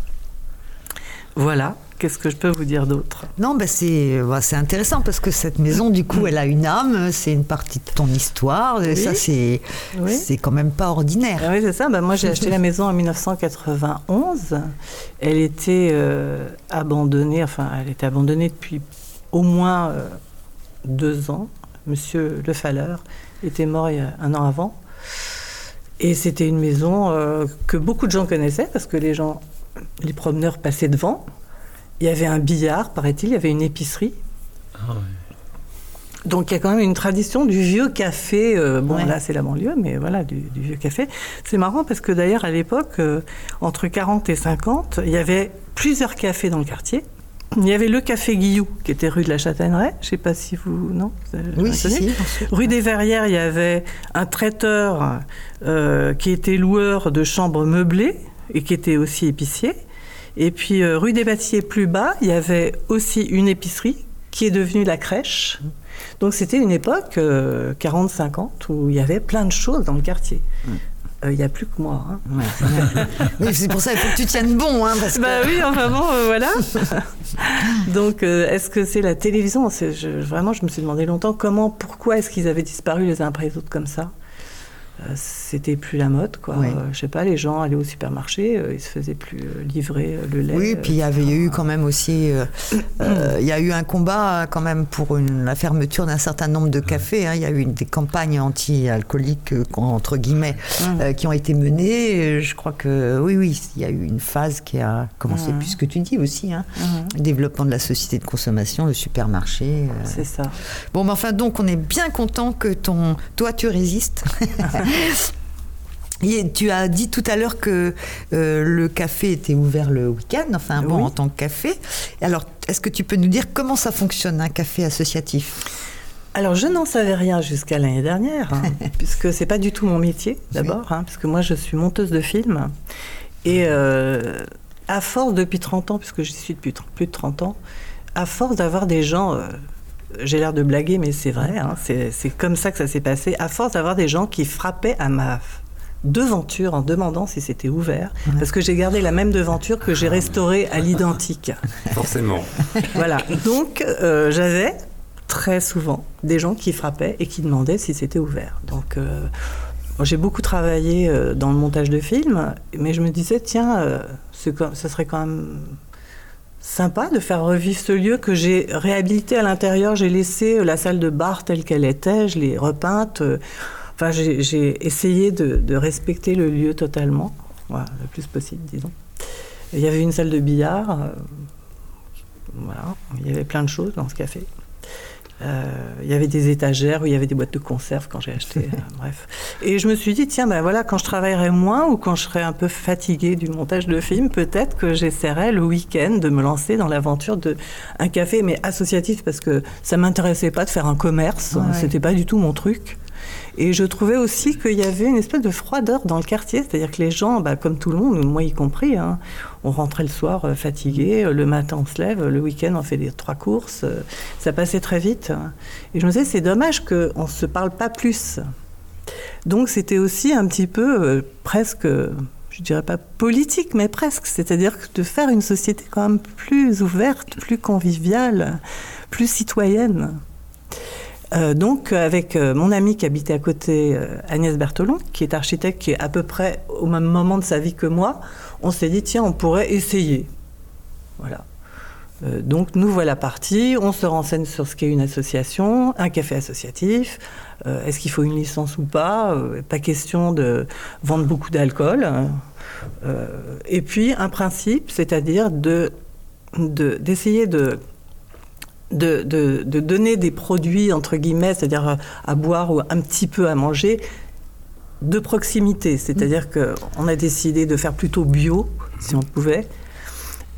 Voilà. Qu'est-ce que je peux vous dire d'autre? Non, bah c'est bah, c'est intéressant parce que cette maison, du coup, elle a une âme, c'est une partie de ton histoire. Et Oui. ça, c'est Oui. c'est quand même pas ordinaire. Ah oui, c'est ça. Bah, moi, j'ai *laughs* acheté la maison en 1991. Elle était euh, abandonnée, enfin, elle était abandonnée depuis au moins euh, deux ans. Monsieur Le Falleur était mort il y a un an avant. Et c'était une maison euh, que beaucoup de gens connaissaient parce que les gens, les promeneurs passaient devant. Il y avait un billard, paraît-il, il y avait une épicerie. Donc il y a quand même une tradition du vieux café. euh, bon, Ouais. là c'est la banlieue, mais voilà, du, du vieux café. C'est marrant parce que d'ailleurs à l'époque, euh, entre 40 et 50, il y avait plusieurs cafés dans le quartier. Il y avait le café Guillou, qui était rue de la Châtaigneraie. Je ne sais pas si vous. Non vous avez Oui, si, si. Rue des Verrières, il y avait un traiteur euh, qui était loueur de chambres meublées et qui était aussi épicier. Et puis euh, rue des Bâtiers plus bas, il y avait aussi une épicerie qui est devenue la crèche. Donc c'était une époque, euh, 40-50, où il y avait plein de choses dans le quartier. Euh, Il n'y a plus que moi. hein. Ouais, c'est bien. *laughs* Oui, c'est pour ça qu'il faut que tu tiennes bon. Hein, parce que... Bah oui, enfin bon, euh, voilà. *laughs* Donc, euh, est-ce que c'est la télévision? Je- Vraiment, je me suis demandé longtemps comment, pourquoi est-ce qu'ils avaient disparu les uns après les autres comme ça? Euh, C'était plus la mode, quoi. Euh, je sais pas, les gens allaient au supermarché, euh, ils se faisaient plus euh, livrer euh, le lait. Oui, puis il y avait eu quand même aussi, euh, euh, il y a eu un combat euh, quand même pour une- la fermeture d'un certain nombre de cafés. hein. Il y a eu des campagnes anti-alcooliques euh, entre guillemets euh, qui ont été menées. Euh, Je crois que oui, oui, il y a eu une phase qui a commencé, Mhm. puisque tu dis aussi, hein, le développement de la société de consommation, le supermarché. euh. C'est ça. Bon, mais enfin, donc, on est bien content que ton, toi, tu résistes. *laughs* Et tu as dit tout à l'heure que euh, le café était ouvert le week-end, enfin bon, Oui. en tant que café. Alors, est-ce que tu peux nous dire comment ça fonctionne un café associatif? Alors, je n'en savais rien jusqu'à l'année dernière, hein, *laughs* puisque c'est pas du tout mon métier, d'abord, hein, puisque moi, je suis monteuse de films. Et euh, à force, depuis 30 ans, puisque j'y suis depuis plus de 30 ans, à force d'avoir des gens, euh, j'ai l'air de blaguer, mais c'est vrai, hein, c'est comme ça que ça s'est passé, à force d'avoir des gens qui frappaient à ma devanture en demandant si c'était ouvert, parce que j'ai gardé la même devanture que j'ai restaurée à l'identique. *laughs* Forcément. Voilà. Donc, euh, j'avais très souvent des gens qui frappaient et qui demandaient si c'était ouvert. Donc, euh, j'ai beaucoup travaillé euh, dans le montage de films, mais je me disais, tiens, ça serait quand même sympa de faire revivre ce lieu que j'ai réhabilité à l'intérieur. J'ai laissé euh, la salle de bar telle qu'elle était, je l'ai repeinte. euh, Enfin, j'ai essayé de, respecter le lieu totalement, le plus possible, disons. Il y avait une salle de billard. euh, voilà, il y avait plein de choses dans ce café. Euh, il y avait des étagères où il y avait des boîtes de conserve quand j'ai acheté. *laughs* euh, bref. Et je me suis dit, tiens, ben voilà, quand je travaillerai moins ou quand je serai un peu fatiguée du montage de film, peut-être que j'essaierai le week-end de me lancer dans l'aventure de un café, mais associatif, parce que ça m'intéressait pas de faire un commerce. Ouais. C'était pas du tout mon truc. Et je trouvais aussi qu'il y avait une espèce de froideur dans le quartier, c'est-à-dire que les gens, bah, comme tout le monde, moi y compris, hein, on rentrait le soir euh, fatigué, euh, le matin on se lève, le week-end on fait les trois courses, euh, ça passait très vite. Et je me disais, c'est dommage qu'on ne se parle pas plus. Donc c'était aussi un petit peu euh, presque, je dirais pas politique, mais presque, c'est-à-dire de faire une société quand même plus ouverte, plus conviviale, plus citoyenne. Euh, donc, avec euh, mon ami qui habitait à côté, euh, Agnès Berthelon, qui est architecte, qui est à peu près au même moment de sa vie que moi, on s'est dit, tiens, on pourrait essayer. Voilà. Euh, donc, nous voilà partis. On se renseigne sur ce qu'est une association, un café associatif. Euh, Est-ce qu'il faut une licence ou pas Euh, Pas question de vendre beaucoup d'alcool. hein. Et puis, un principe, c'est-à-dire de de- d'essayer de, donner des produits, entre guillemets, c'est-à-dire à boire ou un petit peu à manger, de proximité. C'est-à-dire qu'on a décidé de faire plutôt bio, si on pouvait,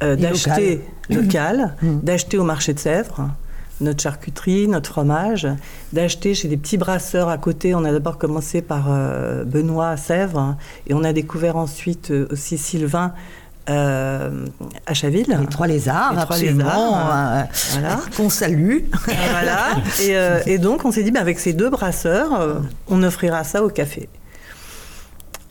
euh, Et d'acheter *coughs* local, Mm. d'acheter au marché de Sèvres notre charcuterie, notre fromage, d'acheter chez des petits brasseurs à côté. On a d'abord commencé par euh, Benoît à Sèvres et on a découvert ensuite euh, aussi Sylvain euh, à Chaville. Les trois lézards, Les trois absolument, lézards, Voilà. *laughs* qu'on salue. voilà. Et, et donc, on s'est dit, bah, avec ces deux brasseurs, on offrira ça au café.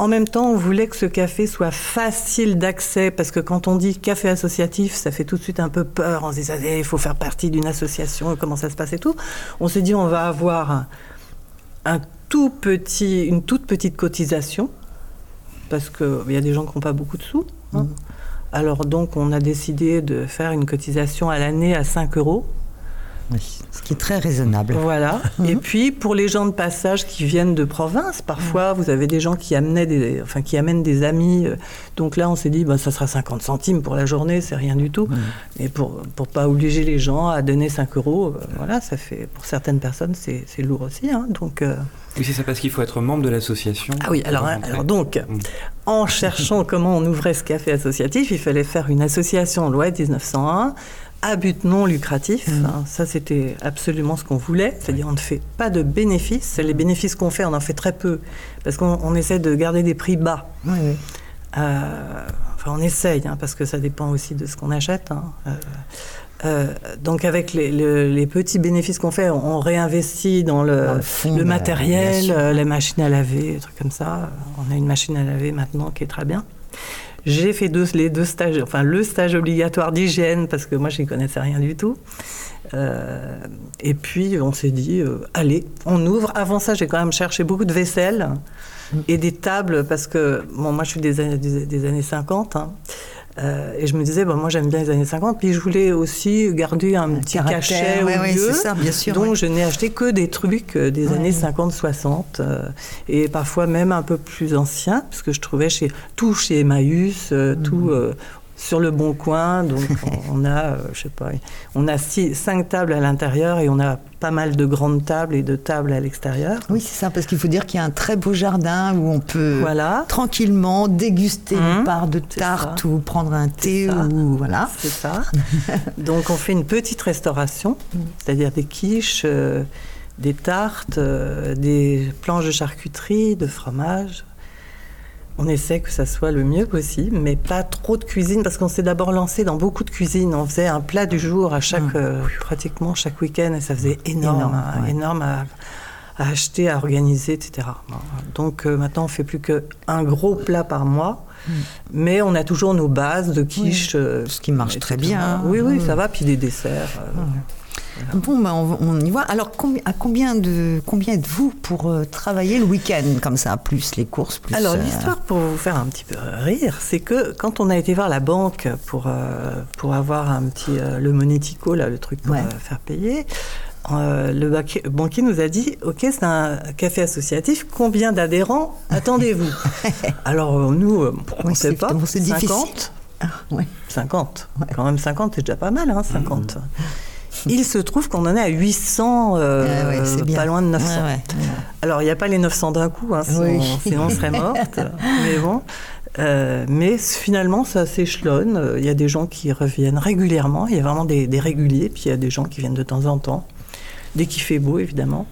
En même temps, on voulait que ce café soit facile d'accès, parce que quand on dit café associatif, ça fait tout de suite un peu peur. On se dit, il faut faire partie d'une association, comment ça se passe et tout. On s'est dit, on va avoir un, un tout petit, une toute petite cotisation, parce qu'il y a des gens qui n'ont pas beaucoup de sous. hein. Mhm. Alors donc, on a décidé de faire une cotisation à l'année à 5 euros. Oui, ce qui est très raisonnable. Voilà. Et puis pour les gens de passage qui viennent de province, parfois vous avez des gens qui amenaient des, enfin qui amènent des amis. euh, Donc là, on s'est dit, bah, ça sera 50 centimes pour la journée, c'est rien du tout. Et pour pour pas obliger les gens à donner 5 euros, euh, voilà, ça fait pour certaines personnes c'est c'est lourd aussi. hein. Donc euh, Oui, c'est ça parce qu'il faut être membre de l'association. ah oui, alors, hein, alors donc, Mm. en cherchant comment on ouvrait ce café associatif, il fallait faire une association loi 1901 à but non lucratif. hein. ça, c'était absolument ce qu'on voulait. C'est-à-dire, on ne fait pas de bénéfices. Les bénéfices qu'on fait, on en fait très peu. Parce qu'on on essaie de garder des prix bas. Oui, oui. Euh, enfin, on essaye, hein, parce que ça dépend aussi de ce qu'on achète. hein. Euh, euh, donc, avec les, le- les petits bénéfices qu'on fait, on, on réinvestit dans le, Dans le fond matériel, les machines à laver, des trucs comme ça. On a une machine à laver maintenant qui est très bien. J'ai fait deux, les deux stages, enfin le stage obligatoire d'hygiène parce que moi je n'y connaissais rien du tout. Euh, et puis on s'est dit, euh, allez, on ouvre. Avant ça, j'ai quand même cherché beaucoup de vaisselle et des tables parce que bon, moi je suis des années, des, années 50 hein. Euh, et je me disais, bon, moi j'aime bien les années 50, puis je voulais aussi garder un, petit cachet ouais, au ouais, lieu. c'est ça, bien sûr, Donc ouais. je n'ai acheté que des trucs euh, des années 50-60 euh, et parfois même un peu plus anciens, parce que je trouvais chez, tout chez Emmaüs, euh, Mhm. tout euh, sur le bon coin. Donc on, *laughs* on a, euh, je sais pas, on a six, cinq tables à l'intérieur et on a pas mal de grandes tables et de tables à l'extérieur. Oui, c'est ça, parce qu'il faut dire qu'il y a un très beau jardin où on peut Voilà. tranquillement déguster une Mmh, part de tarte ou prendre un thé ou voilà. C'est ça. *laughs* Donc on fait une petite restauration, c'est-à-dire des quiches, euh, des tartes, euh, des planches de charcuterie, de fromage. On essaie que ça soit le mieux possible, mais pas trop de cuisine, parce qu'on s'est d'abord lancé dans beaucoup de cuisine. On faisait un plat du jour à chaque, euh, pratiquement chaque week-end, et ça faisait énorme, Énorme, hein, ouais. énorme à, à acheter, à organiser, etc. Donc euh, maintenant, on fait plus qu'un gros plat par mois. Mais on a toujours nos bases de quiche. euh, Ce qui marche très bien. Oui, oui, Mm. ça va. Puis des desserts. Bon, ben, on, on y voit. Alors, combi- à combien de combien êtes-vous pour euh, travailler le week-end comme ça, plus les courses, plus Alors euh, l'histoire, pour vous faire un petit peu rire, c'est que quand on a été voir la banque pour, euh, pour avoir un petit le monético, là, le truc pour Ouais. faire payer, euh, le banquier nous a dit Ok, c'est un café associatif, combien d'adhérents attendez-vous? *laughs* Alors nous, on Oui, ne sait pas? bon, c'est difficile. 50 ah, ouais. 50. Quand même 50, c'est déjà pas mal, hein, 50. *laughs* Il se trouve qu'on en est à 800, euh, Ah ouais, c'est bien. pas loin de 900. Ouais, ouais. Alors, il n'y a pas les 900 d'un coup, hein, sinon, Oui. *laughs* sinon on serait morte. mais bon. Euh, mais finalement, ça s'échelonne. Il y a des gens qui reviennent régulièrement. Il y a vraiment des, des réguliers. Puis il y a des gens qui viennent de temps en temps. Dès qu'il fait beau, évidemment.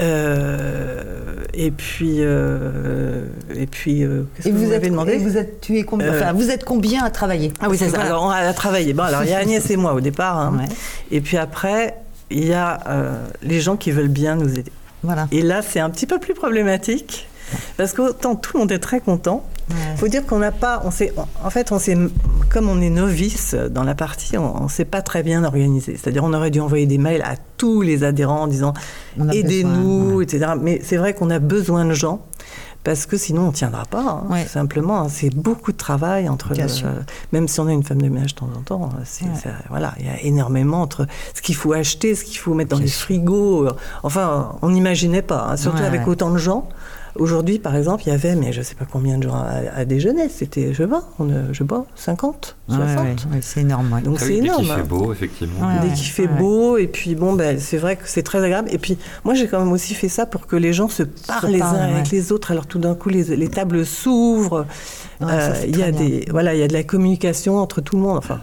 Euh, et puis, euh, et puis, euh, qu'est-ce Et que vous, vous, êtes demandé et vous êtes combien Euh, Enfin, vous êtes combien à travailler Ah oui, c'est ça. Alors, on a travaillé. Bon, alors, il y a Agnès et moi au départ. hein. Ouais. Et puis après, il y a les gens qui veulent bien nous aider. Voilà. Et là, c'est un petit peu plus problématique. Parce qu'autant tout le monde est très content. Il faut dire qu'on n'a pas, on sait, en fait, on sait, comme on est novice dans la partie, on ne sait pas très bien organiser. C'est-à-dire, on aurait dû envoyer des mails à tous les adhérents en disant aidez-nous, ouais. etc. Mais c'est vrai qu'on a besoin de gens. Parce que sinon, on ne tiendra pas. hein, Ouais. tout Simplement, hein. c'est beaucoup de travail entre. Bien euh, même si on a une femme de ménage de temps en temps, c'est, Ouais. c'est- voilà, il y a énormément entre ce qu'il faut acheter, ce qu'il faut mettre dans les frigos. Enfin, on n'imaginait pas, hein, surtout Ouais, avec autant de gens. Aujourd'hui, par exemple, il y avait, mais je ne sais pas combien de gens à, à déjeuner. C'était, je sais pas, on, a- je sais pas, 50, Ouais, 60. ouais, ouais, c'est énorme. ouais. Donc Ah c'est oui, dès énorme. qu'il fait hein. beau, effectivement. Ouais, Dès ouais, qu'il fait ouais. beau, et puis bon, ben, c'est vrai que c'est très agréable. Et puis, moi, j'ai quand même aussi fait ça pour que les gens se parlent les uns avec ouais. les autres. Alors, tout d'un coup, les, les tables s'ouvrent. Euh, Il y a très bien. des, voilà, il y a de la communication entre tout le monde. Enfin,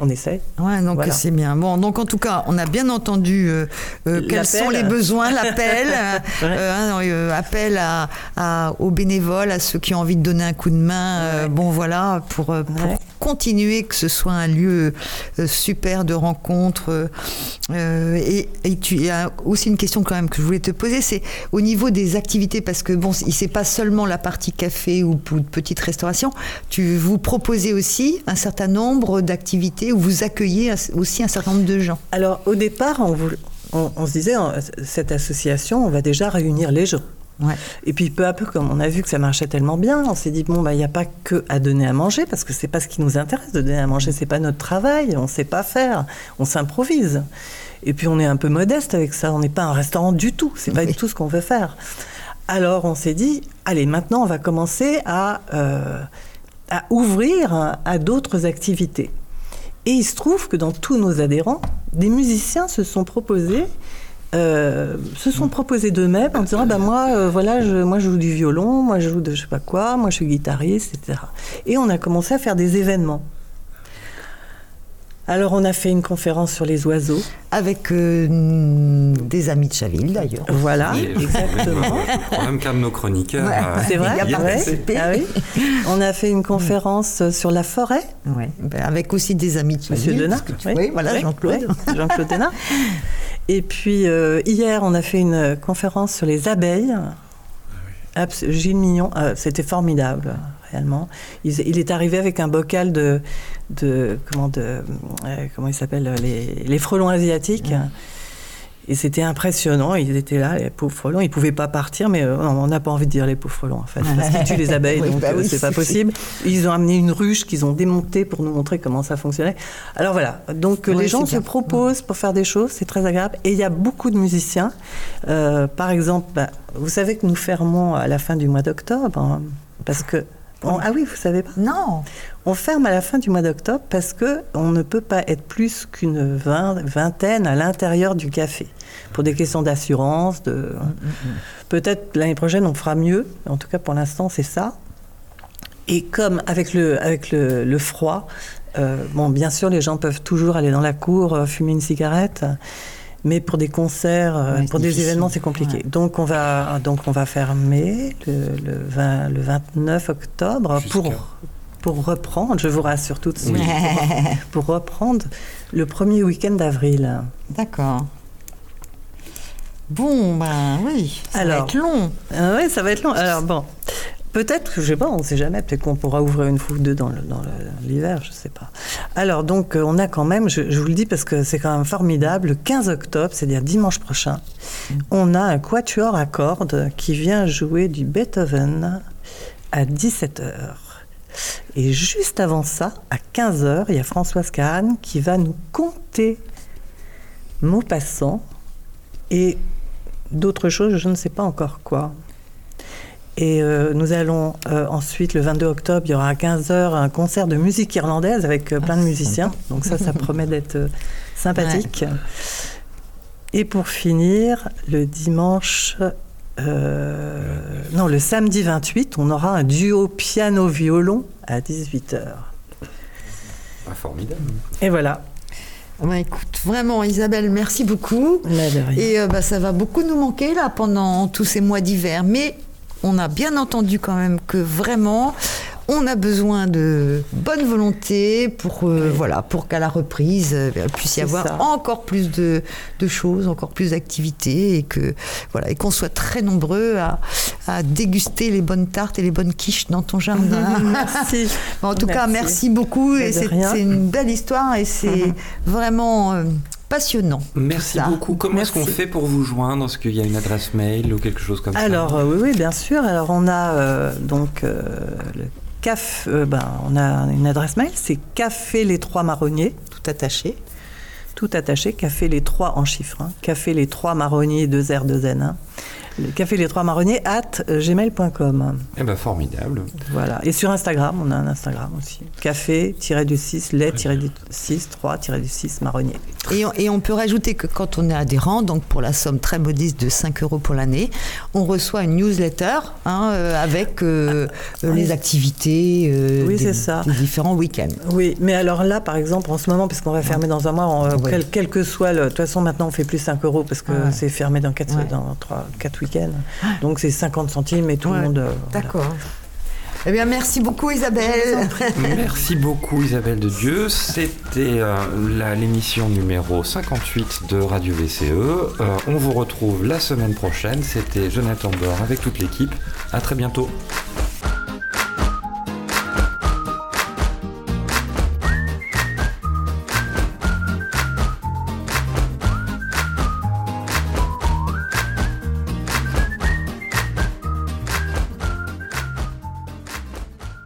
on essaye. Ouais, donc Voilà. c'est bien. Bon, donc en tout cas, on a bien entendu euh, euh, quels sont les besoins, l'appel, *laughs* euh, hein, appel à, à- aux bénévoles, à ceux qui ont envie de donner un coup de main. bon, voilà, pour, pour Ouais. continuer que ce soit un lieu super de rencontre, et, et tu il y a aussi une question quand même que je voulais te poser, c'est au niveau des activités, parce que bon, c'est pas seulement la partie café ou, ou petite restauration. Tu vous proposez aussi un certain nombre d'activités où vous accueillez aussi un certain nombre de gens. Alors au départ, on, voulait- on- on se disait, en- cette association, on va déjà réunir les gens. Ouais. Et puis peu à peu, comme on a vu que ça marchait tellement bien, on s'est dit bon bah il n'y a pas que à donner à manger parce que c'est pas ce qui nous intéresse de donner à manger, c'est pas notre travail, on sait pas faire, on s'improvise. Et puis on est un peu modeste avec ça, on n'est pas un restaurant du tout, c'est pas Oui. du tout ce qu'on veut faire. Alors on s'est dit allez maintenant on va commencer à euh, à ouvrir à d'autres activités. Et il se trouve que dans tous nos adhérents, des musiciens se sont proposés, euh, se sont proposés d'eux-mêmes en disant ah ben moi euh, voilà je, moi je joue du violon, moi je joue de je sais pas quoi, moi je suis guitariste, etc. Et on a commencé à faire des événements. Alors on a fait une conférence sur les oiseaux. Avec euh, des amis de Chaville d'ailleurs. Voilà, Oui, Ah, exactement. Je crois même qu'un de nos chroniqueurs. Ouais. euh, C'est vrai. Il a participé. Ah oui. On a fait une conférence sur la forêt. Ouais. Ben, avec aussi des amis de Monsieur Chaville. Que tu- Oui, voilà, Jean-Claude. oui, Jean-Claude Denat. Et puis euh, hier, on a fait une conférence sur les abeilles. Abs- Gilles Mignon, euh, c'était formidable, réellement. Il, il est arrivé avec un bocal de, de comment de, euh, comment il s'appelle les, les frelons asiatiques. Et c'était impressionnant. Ils étaient là, les pauvres frelons. Ils pouvaient pas partir, mais euh, on n'a pas envie de dire les pauvres frelons, en fait, parce qu'ils tuent les abeilles, *laughs* Oui, donc bah euh, oui, c'est pas possible. Ils ont amené une ruche qu'ils ont démontée pour nous montrer comment ça fonctionnait. Alors voilà. Donc euh, les gens se bien. proposent pour faire des choses, c'est très agréable. Et il y a beaucoup de musiciens. Euh, par exemple, bah, vous savez que nous fermons à la fin du mois d'octobre, hein, parce que on- ah oui, vous savez pas. Non. On ferme à la fin du mois d'octobre parce que on ne peut pas être plus qu'une vingt- vingtaine à l'intérieur du café pour des questions d'assurance. De... Peut-être l'année prochaine on fera mieux. En tout cas pour l'instant c'est ça. Et comme avec le avec le, le froid, euh, bon bien sûr les gens peuvent toujours aller dans la cour euh, fumer une cigarette. Mais pour des concerts, euh, Ouais, pour des difficile. événements, c'est compliqué. Ouais. Donc on va donc on va fermer le, le, 20 le 29 octobre pour Jusqu'à- pour reprendre, je vous rassure tout de suite, pour, *laughs* pour reprendre le premier week-end d'avril. D'accord. Bon, ben oui, ça va être long. oui, ça va être long. Alors bon, peut-être, je sais pas, on ne sait jamais, peut-être qu'on pourra ouvrir une fois ou deux dans l'hiver, je sais pas. Alors donc, euh, on a quand même, je, je vous le dis parce que c'est quand même formidable, le 15 octobre, c'est-à-dire dimanche prochain, on a un quatuor à cordes qui vient jouer du Beethoven à 17h. Et juste avant ça, à 15h, il y a Françoise Kahn qui va nous conter Maupassant et d'autres choses, je ne sais pas encore quoi. Et euh, nous allons euh, ensuite, le 22 octobre, il y aura à 15h un concert de musique irlandaise avec euh, plein de musiciens. Donc ça, ça *laughs* promet d'être euh, sympathique. Et pour finir, le dimanche, euh, non, le samedi 28, on aura un duo piano-violon à 18h. Ah, formidable. Et voilà. Ah ben, écoute, vraiment, Isabelle, merci beaucoup. Là, de rien. Et euh, bah, ça va beaucoup nous manquer là pendant tous ces mois d'hiver. Mais on a bien entendu quand même que vraiment, on a besoin de bonne volonté pour, euh, voilà, pour qu'à la reprise, euh, il puisse y avoir ça. encore plus de, de choses, encore plus d'activités et que voilà et qu'on soit très nombreux à, à déguster les bonnes tartes et les bonnes quiches dans ton jardin. *laughs* Merci. *laughs* En tout cas, Merci. beaucoup. Mais Et c'est une belle histoire et c'est *laughs* vraiment euh, passionnant. Merci beaucoup. Comment est-ce qu'on fait pour vous joindre? Est-ce qu'il y a une adresse mail ou quelque chose comme Alors ça euh, oui, oui, bien sûr. Alors on a euh, donc euh, le CAF, euh, ben, on a une adresse mail, c'est Café les Trois Marronniers, tout attaché, tout attaché, Café les Trois en chiffres, hein, Café les Trois Marronniers, deux R, deux N. hein. Le Café les Trois Marronniers at euh, gmail.com. Eh ben formidable. Voilà. Et sur Instagram, on a un Instagram aussi. Café-du-6, lait-du-6, 3-du-6 marronnier. Et on, et on peut rajouter que quand on est adhérent, donc pour la somme très modeste de 5 euros pour l'année, on reçoit une newsletter hein, euh, avec euh, les activités euh, Oui, des, c'est ça. des différents week-ends. Oui, mais alors là, par exemple, en ce moment, puisqu'on va fermer dans un mois, on- Ouais. quel, quel que soit le. De toute façon, maintenant, on fait plus 5 euros parce que Ouais. c'est fermé dans 4, Ouais. dans 3, 4 week-ends. Donc, c'est 50 centimes et tout Ouais. le monde. euh, voilà. D'accord. Eh bien, merci beaucoup Isabelle. *laughs* Merci beaucoup Isabelle de Dieu. C'était euh, la- l'émission numéro 58 de Radio VCE. Euh, on vous retrouve la semaine prochaine. C'était Jonathan Bord avec toute l'équipe. À très bientôt.